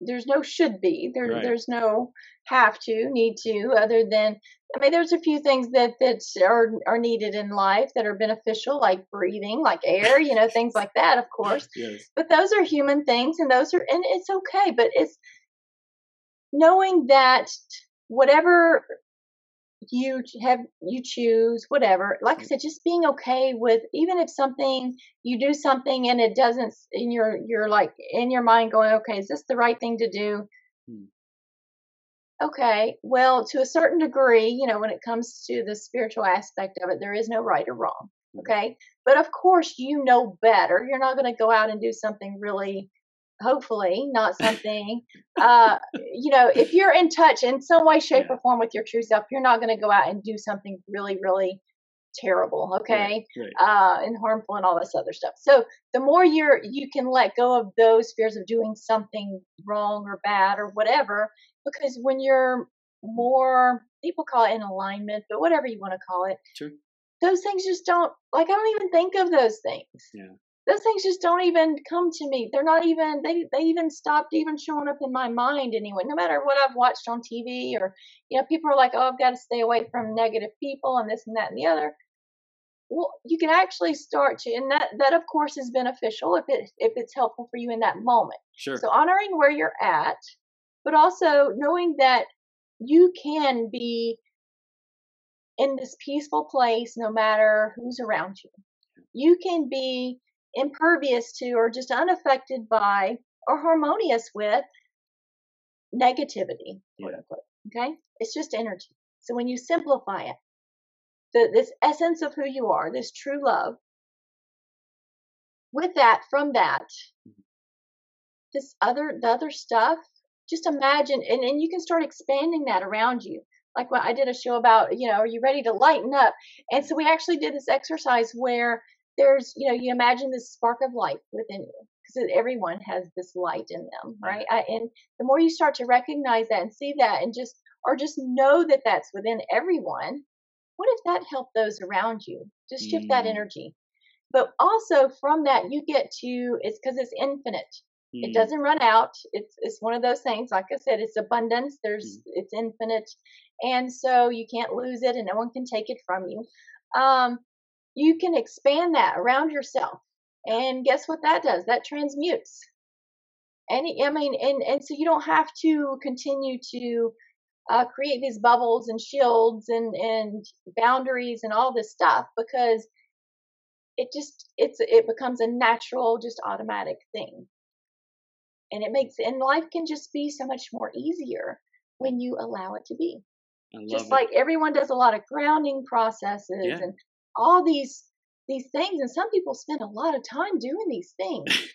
There's no should be. There, Right. there's no have to, need to. Other than, I mean, there's a few things that that are are needed in life that are beneficial, like breathing, like air, you know, things like that, of course. Yes. But those are human things, and those are, and it's okay. But it's knowing that whatever you have you choose whatever. Like i said just being okay with even if something you do something and it doesn't and you're you're like in your mind going okay is this the right thing to do? Hmm. okay well to a certain degree you know when it comes to the spiritual aspect of it there is no right or wrong Hmm. okay? But of course you know better. You're not going to go out and do something really hopefully not something uh you know if you're in touch in some way shape Yeah. or form with your true self you're not going to go out and do something really really terrible okay Right. uh and harmful and all this other stuff so the more you're you can let go of those fears of doing something wrong or bad or whatever because when you're more people call it in alignment but whatever you want to call it Sure. those things just don't like i don't even think of those things Yeah. Those things just don't even come to me they're not even they they even stopped even showing up in my mind anyway no matter what i've watched on tv or you know people are like oh i've got to stay away from negative people and this and that and the other well you can actually start to and that that of course is beneficial if it if it's helpful for you in that moment Sure. so honoring where you're at, but also knowing that you can be in this peaceful place no matter who's around you. You can be impervious to or just unaffected by or harmonious with negativity, quote Yeah. unquote. Okay? It's just energy. So when you simplify it, the, this essence of who you are, this true love, with that, from that, mm-hmm. this other the other stuff just imagine and, and you can start expanding that around you like when i did a show about you know are you ready to lighten up and so we actually did this exercise where there's you know you imagine this spark of light within you because everyone has this light in them right? I, and the more you start to recognize that and see that and just or just know that that's within everyone what if that helped those around you? Just shift that Mm. energy. But also from that you get to it's because it's infinite. It Mm. doesn't run out. It's it's one of those things like i said it's abundance. There's it's infinite. And so you can't lose it and no one can take it from you. Um you can expand that around yourself. And guess what that does? That transmutes. And i mean and and so you don't have to continue to uh, create these bubbles and shields and and boundaries and all this stuff because it just it's it becomes a natural just automatic thing. And it makes and life can just be so much more easier when you allow it to be. Just it. like everyone does a lot of grounding processes Yeah. and all these these things and some people spend a lot of time doing these things.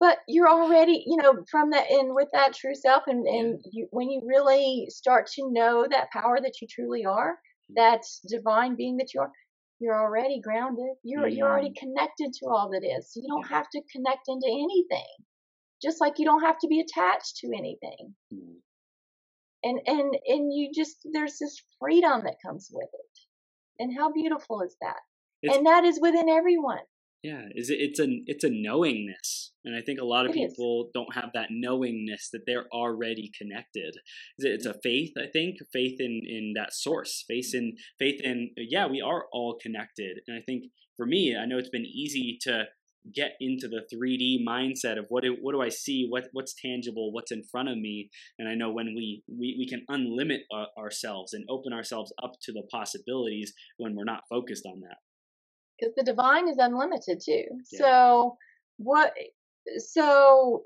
But you're already you know from that in with that true self and and you when you really start to know that power that you truly are that divine being that you are you're already grounded. You're you're already Mm. connected to all that is. So you don't Yeah. have to connect into anything. Just like you don't have to be attached to anything. Mm. and and and you just there's this freedom that comes with it and how beautiful is that It's- and that is within everyone Yeah, is it? It's a it's a knowingness, and I think a lot of It is. people don't have that knowingness that they're already connected. Is it- It's a faith, I think, faith in in that source, faith in faith in yeah, we are all connected, and I think for me, I know it's been easy to get into the 3D mindset of what do, what do I see, what what's tangible, what's in front of me, and I know when we we, we can unlimit uh, ourselves and open ourselves up to the possibilities when we're not focused on that. because the divine is unlimited too. Yeah. so what so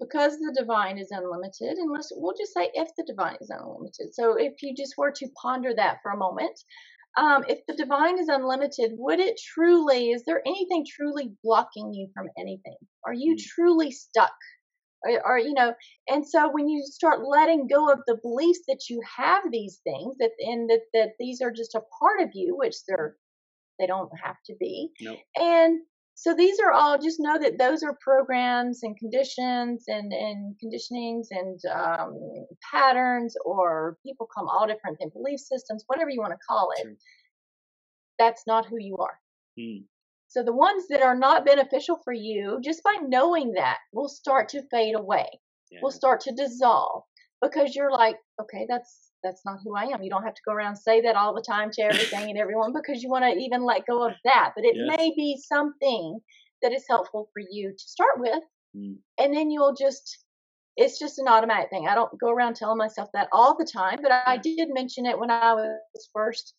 because the divine is unlimited and let's we'll just say if the divine is unlimited. So if you just were to ponder that for a moment um, if the divine is unlimited would it truly is there anything truly blocking you from anything are you Mm. truly stuck or, or you know and so when you start letting go of the beliefs that you have these things that and that, that these are just a part of you which they're they don't have to be Nope. and so these are all just know that those are programs and conditions and, and conditionings and um, patterns or people come all different things belief systems whatever you want to call it Sure. that's not who you are Mm. So the ones that are not beneficial for you, just by knowing that, will start to fade away. Yeah. Will start to dissolve because you're like, okay, that's that's not who I am. You don't have to go around and say that all the time to everything and everyone because you want to even let go of that. But it Yes. may be something that is helpful for you to start with, Mm. and then you'll just it's just an automatic thing. I don't go around telling myself that all the time, but I did mention it when I was first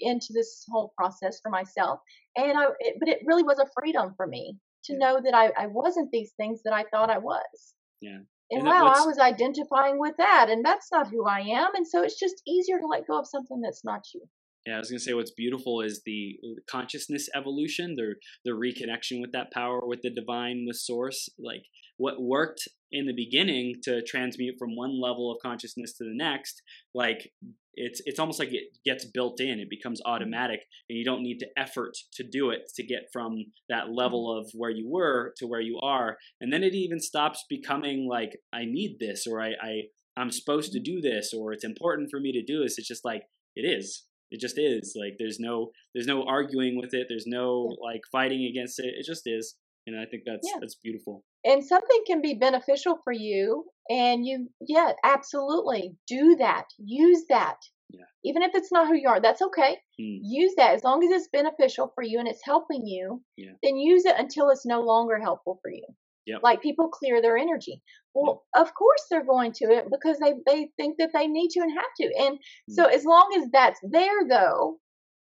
into this whole process for myself. And I, it, but it really was a freedom for me to Yeah. know that I, I wasn't these things that I thought I was. Yeah. And, And wow, I was identifying with that, and that's not who I am. And so it's just easier to let go of something that's not you. Yeah, I was gonna say what's beautiful is the consciousness evolution, the the reconnection with that power, with the divine, with source. Like what worked in the beginning to transmute from one level of consciousness to the next, like it's it's almost like it gets built in. It becomes mm-hmm. automatic, and you don't need to effort to do it to get from that mm-hmm. level of where you were to where you are. And then it even stops becoming like I need this or I, I I'm supposed to mm-hmm. do this or it's important for me to do this. It's just like it is. It just is. Like there's no there's no arguing with it. There's no like fighting against it. It just is and i think that's Yeah. that's beautiful and something can be beneficial for you and you yeah absolutely do that use that Yeah. even if it's not who you are that's okay Mm. use that as long as it's beneficial for you and it's helping you Yeah. then use it until it's no longer helpful for you Yep. like people clear their energy well of course they're going to it because they they think that they need to and have to and Mm. so as long as that's there though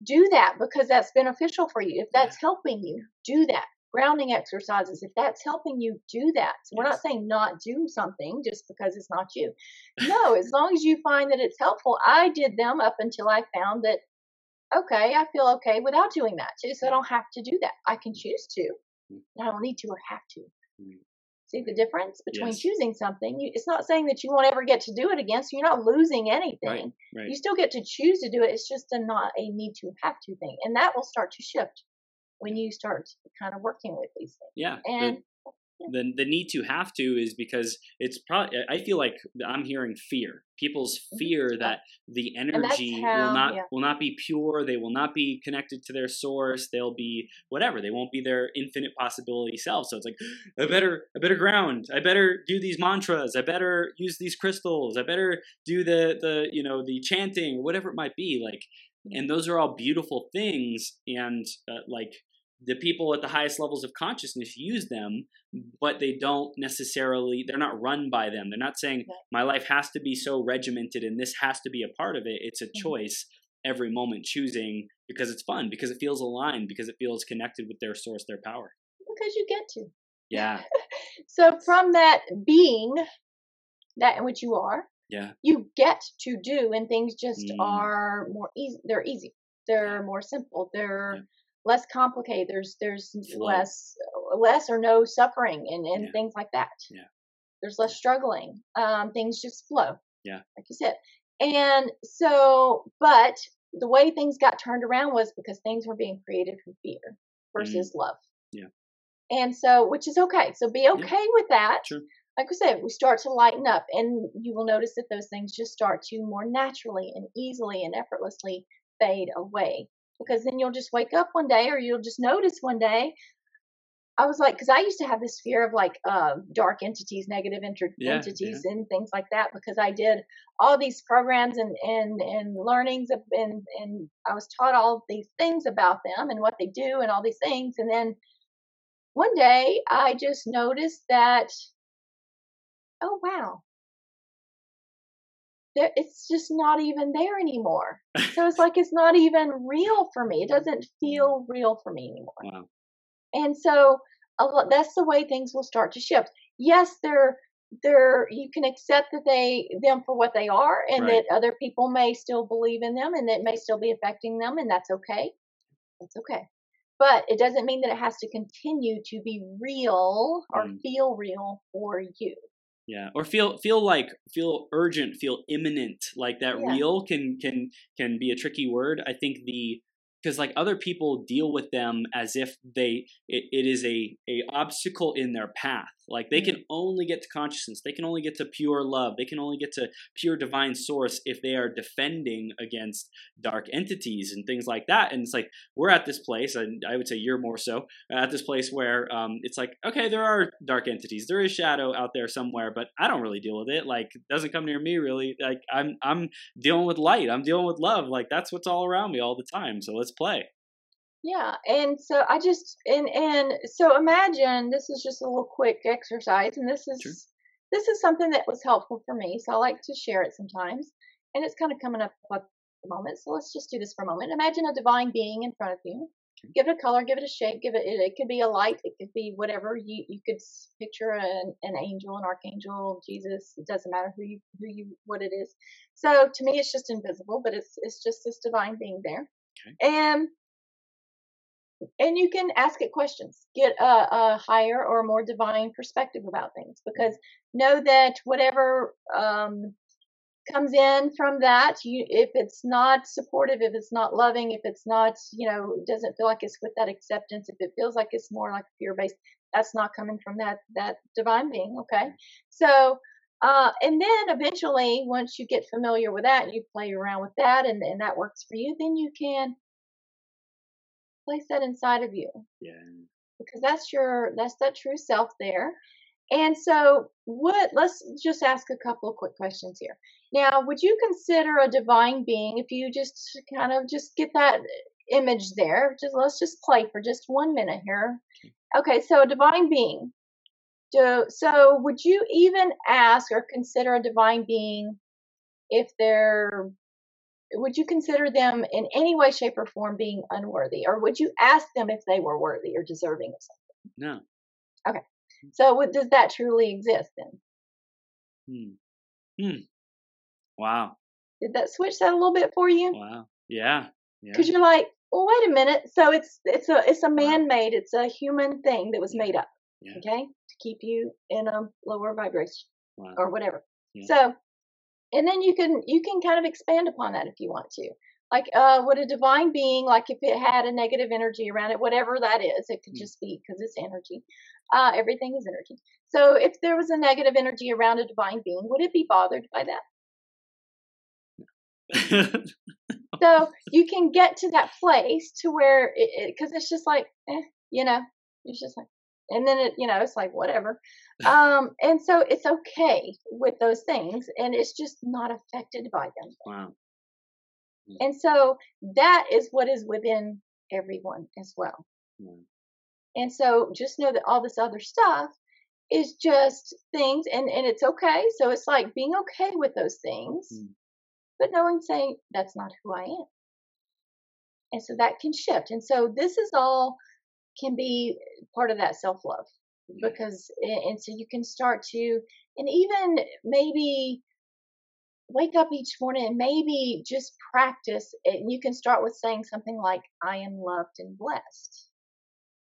do that because that's beneficial for you if that's helping you do that grounding exercises if that's helping you do that. So we're Yes. not saying not do something just because it's not you. No as long as you find that it's helpful. I did them up until i found that okay i feel okay without doing that. Too so i don't have to do that. I can choose to Mm. i don't need to or have to. Mm. see the difference between Yes. choosing something? You, it's not saying that you won't ever get to do it again so you're not losing anything. right. You still get to choose to do it. It's just a not a need to have to thing, and that will start to shift when you start kind of working with these things. yeah And the the need to have to is because it's probably I feel like I'm hearing fear. People's Mhm. fear that the energy how- will not yeah. will not be pure. They will not be connected to their source. They'll be whatever. They won't be their infinite possibility self. So it's like I better I better ground. I better do these mantras. I better use these crystals. I better do the the you know the chanting whatever it might be. Like and those are all beautiful things and uh, like the people at the highest levels of consciousness use them but they don't necessarily they're not run by them they're not saying my life has to be so regimented and this has to be a part of it it's a Mhm. choice every moment choosing because it's fun because it feels aligned because it feels connected with their source their power because you get to. yeah So from that being that in which you are, yeah you get to do, and things just Mm. are more easy. They're easy. They're more simple. They're Yeah. Less complicated. There's there's less less or no suffering and and Yeah. things like that. Yeah. There's less struggling. Um, things just flow. Yeah. like you said. And so, but the way things got turned around was because things were being created from fear versus love. Mm. Yeah. And so, which is okay. So be okay with that. True. Like I said, we start to lighten up, and you will notice that those things just start to more naturally and easily and effortlessly fade away. Because then you'll just wake up one day, or you'll just notice one day. I was like, because I used to have this fear of like uh, dark entities, negative enter- Yeah, entities, and things like that. Because I did all these programs and and and learnings, of, and and I was taught all these things about them and what they do and all these things, and then one day I just noticed that, oh wow, it's just not even there anymore. So it's like it's not even real for me. It doesn't feel real for me anymore. wow And so a lot, that's the way things will start to shift. Yes, they're they're you can accept that they them for what they are and Right. that other people may still believe in them and it may still be affecting them and that's okay. That's okay. But it doesn't mean that it has to continue to be real or Mm. feel real for you. Yeah or feel feel like feel urgent feel imminent like that Yeah. real can can can be a tricky word i think the because like other people deal with them as if they it, it is a a obstacle in their path. Like they can only get to consciousness. They can only get to pure love. They can only get to pure divine source if they are defending against dark entities and things like that. And it's like we're at this place and i would say you're more so at this place where um, it's like okay there are dark entities. There is shadow out there somewhere but i don't really deal with it. Like it doesn't come near me really. Like i'm i'm dealing with light. I'm dealing with love. Like that's what's all around me all the time. So let's play yeah, and so I just and and so imagine this is just a little quick exercise, and this is Sure. this is something that was helpful for me. So I like to share it sometimes, and it's kind of coming up at the moment. So let's just do this for a moment. Imagine a divine being in front of you. Give it a color, give it a shape, give it. It, it could be a light, it could be whatever you you could picture an, an angel, an archangel, Jesus. It doesn't matter who you who you what it is. So to me, it's just invisible, but it's it's just this divine being there, and and you can ask it questions get a, a higher or more divine perspective about things because know that whatever um, comes in from that you if it's not supportive if it's not loving if it's not you know doesn't feel like it's with that acceptance if it feels like it's more like fear based that's not coming from that that divine being okay? So uh, and then eventually once you get familiar with that you play around with that and, and that works for you then you can place that inside of you. Yeah. Because that's your that's that true self there. And so what let's just ask a couple of quick questions here. Now would you consider a divine being if you just kind of just get that image there? Just let's just play for just one minute here. Okay. So a divine being do, so would you even ask or consider a divine being if they're would you consider them in any way shape or form being unworthy? Or would you ask them if they were worthy or deserving of something? No. Okay. so what, does that truly exist then? Hmm. hmm. wow. Did that switch that a little bit for you? Wow. Yeah. Yeah. Because you're like well wait a minute. So it's it's a it's a man-made it's a human thing that was made up. Yeah. okay keep you in a lower vibration wow. or whatever Yeah. so and then you can you can kind of expand upon that if you want to like uh would a divine being like if it had a negative energy around it whatever that is it could Mm. just be because it's energy uh everything is energy so if there was a negative energy around a divine being would it be bothered by that so you can get to that place to where it because it's just like eh, you know it's just like and then it you know it's like whatever. Um and so it's okay with those things and it's just not affected by them. Wow. And so that is what is within everyone as well. Yeah. and so just know that all this other stuff is just things and and it's okay. So it's like being okay with those things Mm. but knowing saying that's not who i am. And so that can shift. And so this is all can be part of that self love because and so you can start to and even maybe wake up each morning and maybe just practice and you can start with saying something like i am loved and blessed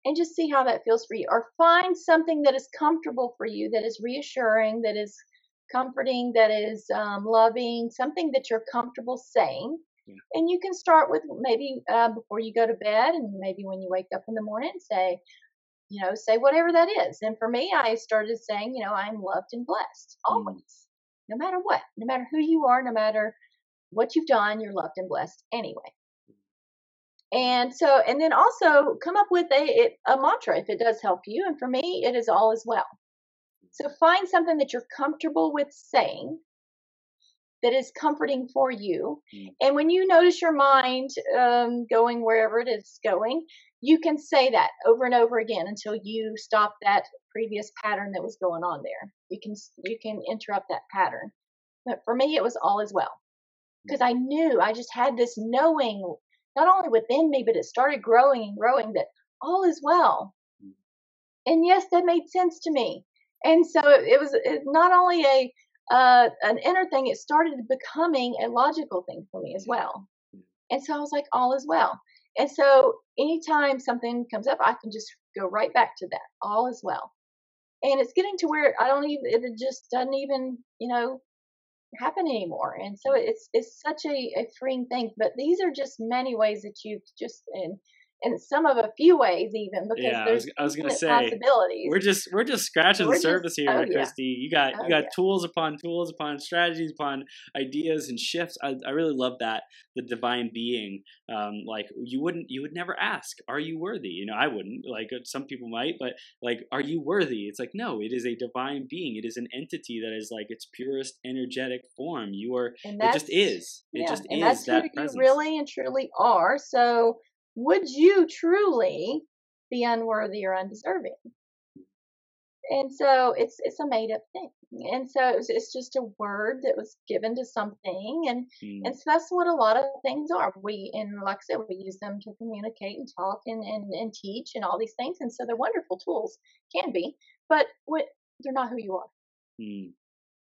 and just see how that feels for you or find something that is comfortable for you that is reassuring that is comforting that is um, loving something that you're comfortable saying. And you can start with maybe uh, before you go to bed and maybe when you wake up in the morning say you know say whatever that is. And for me i started saying you know i'm loved and blessed Mm. always no matter what no matter who you are no matter what you've done you're loved and blessed anyway. And so and then also come up with a it- a mantra if it does help you and for me it is all as well. So find something that you're comfortable with saying that is comforting for you. Mm. and when you notice your mind um, going wherever it is going you can say that over and over again until you stop that previous pattern that was going on there. You can you can interrupt that pattern. But for me it was all as well. Because i knew i just had this knowing not only within me but it started growing and growing that all is well. Mm. and yes that made sense to me. And so it was not only a uh, an inner thing it started becoming a logical thing for me as well. And so i was like all is well. And so anytime something comes up i can just go right back to that all is well. And it's getting to where i don't even it just doesn't even you know happen anymore. And so it's it's such a, a freeing thing. But these are just many ways that you've just and in some of a few ways even because yeah, there's I was, I was gonna say possibilities. we're just we're just scratching We're the surface just- here, oh, yeah. Christy. You got Oh, you got yeah. tools upon tools upon strategies upon ideas and shifts. I, I really love that the divine being. Um, like you wouldn't you would never ask, are you worthy? You know, I wouldn't. Like uh, some people might, but like, are you worthy? It's like no, it is a divine being. It is an entity that is like its purest energetic form. You are. It just is. It yeah, just and is that's that presence. you really and truly are. So would you truly be unworthy or undeserving? And so it's it's a made up thing. And so it was, it's just a word that was given to something and Mm, And so that's what a lot of things are. We, and like I said, we use them to communicate and talk and, and, and teach and all these things. And so they're wonderful tools, can be, but what, they're not who you are. mm,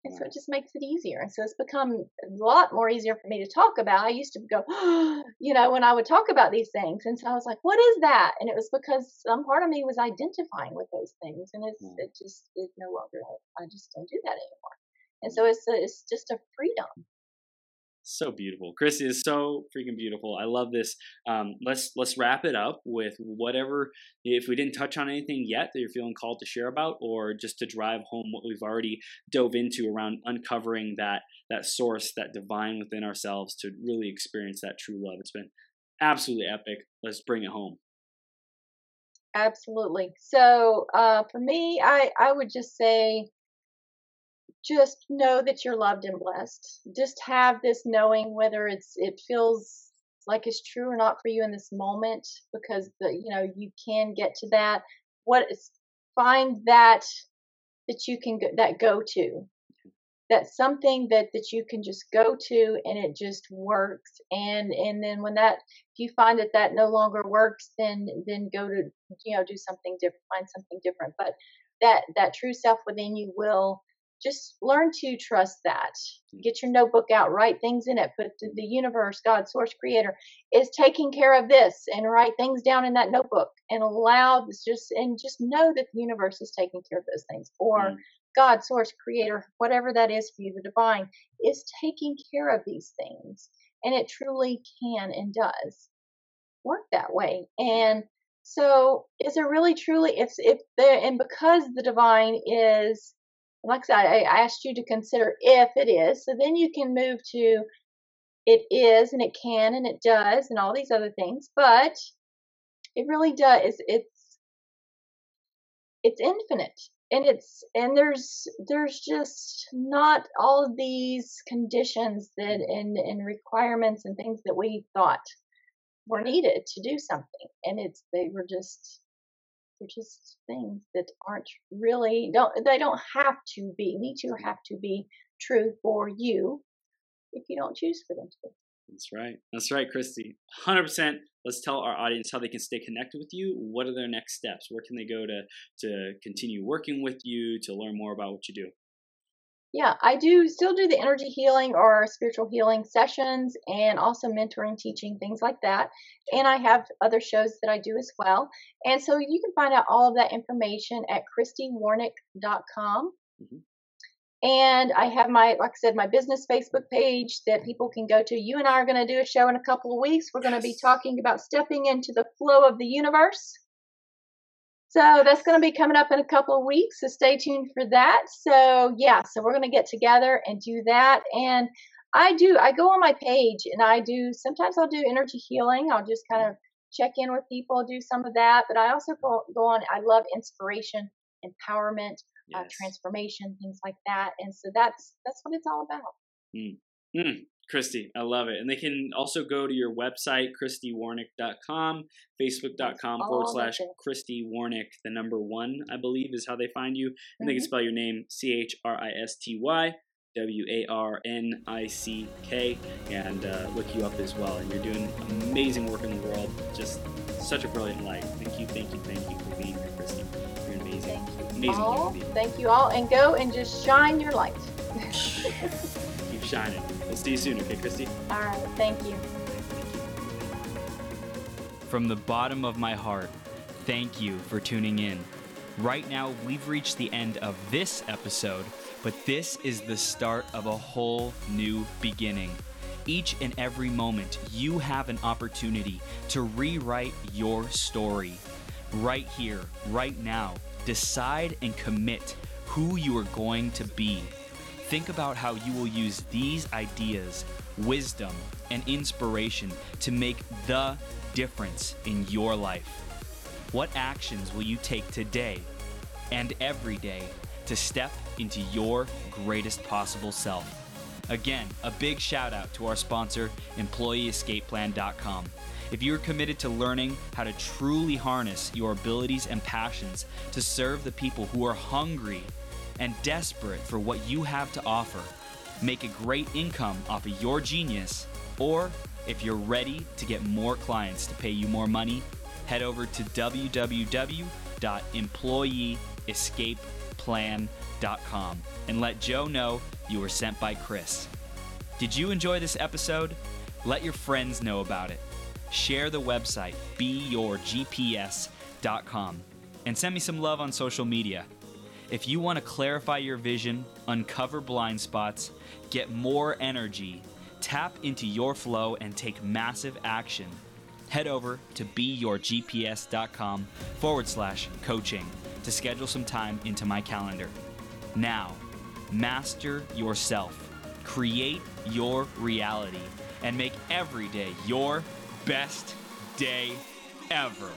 And so it just makes it easier. And so it's become a lot more easier for me to talk about. I used to go, you know, when I would talk about these things. And so I was like, what is that? And it was because some part of me was identifying with those things. And it's, Mm. it just, it no longer, I just don't do that anymore. And so it's, a, it's just a freedom. So beautiful. Christy is so freaking beautiful. I love this. Um, let's let's wrap it up with whatever if we didn't touch on anything yet that you're feeling called to share about or just to drive home what we've already dove into around uncovering that that source that divine within ourselves to really experience that true love. It's been absolutely epic. Let's bring it home. Absolutely. So uh, for me, I I would just say, just know that you're loved and blessed. Just have this knowing whether it's it feels like it's true or not for you in this moment, because the you know you can get to that. What is find that that you can go, that go to. That's something that that you can just go to and it just works. And and then when that if you find that that no longer works, then then go to you know do something different find something different but that that true self within you will just learn to trust that. Get your notebook out write things in it put the, the universe god source creator is taking care of this and write things down in that notebook and allow this just and just know that the universe is taking care of those things or Mm. god source creator whatever that is for you the divine is taking care of these things and it truly can and does work that way. And so is it really truly if if there and because the divine is like I said, I asked you to consider if it is, so then you can move to it is and it can and it does and all these other things, but it really does it's it's infinite and it's and there's there's just not all of these conditions that and and requirements and things that we thought were needed to do something and it's they were just they're just things that aren't really don't they don't have to be need to have to be true for you if you don't choose for them to be That's right. That's right, Christy. 100%. Let's tell our audience how they can stay connected with you. What are their next steps? Where can they go to to continue working with you, to learn more about what you do? Yeah i do still do the energy healing or spiritual healing sessions and also mentoring teaching things like that. And i have other shows that i do as well. And so you can find out all of that information at christywarnick.com Mhm. and i have my like i said my business facebook page that people can go to. You and i are going to do a show in a couple of weeks. We're going to be talking about stepping into the flow of the universe so that's going to be coming up in a couple of weeks. So stay tuned for that. So yeah, so we're going to get together and do that. And I do, I go on my page and I do, sometimes I'll do energy healing. I'll just kind of check in with people, do some of that. But I also go, go on, I love inspiration, empowerment, uh, transformation, things like that. And so that's, that's what it's all about. Mm, Christy, I love it. And they can also go to your website, christywarnick.com, facebook.com forward slash. Christy Warnick, the number one, I believe, is how they find you. And they can Mhm. spell your name C H R I S T Y W A R N I C K and uh, look you up as well. And you're doing amazing work in the world. Just such a brilliant light. Thank you, thank you, thank you for being here, Christy. You're amazing, Thank amazing all. Thank you all. And go and just shine your light. Keep shining. We'll see you soon, okay, Christy? all right. Thank you. From the bottom of my heart, thank you for tuning in. Right now, we've reached the end of this episode, but this is the start of a whole new beginning. Each and every moment, you have an opportunity to rewrite your story. Right here, right now, decide and commit who you are going to be. Think about how you will use these ideas, wisdom, and inspiration to make the difference in your life. What actions will you take today and every day to step into your greatest possible self? Again, a big shout out to our sponsor, EmployeeEscapePlan.com. If you're committed to learning how to truly harness your abilities and passions to serve the people who are hungry and desperate for what you have to offer, make a great income off of your genius, or if you're ready to get more clients to pay you more money, head over to www.employeeescapeplan.com and let Joe know you were sent by Chris. Did you enjoy this episode? Let your friends know about it. Share the website, beyourgps.com, and send me some love on social media. If you want to clarify your vision, uncover blind spots, get more energy, tap into your flow, and take massive action, head over to beyourgps.com forward slash coaching to schedule some time into my calendar. Now, master yourself, create your reality, and make every day your best day ever.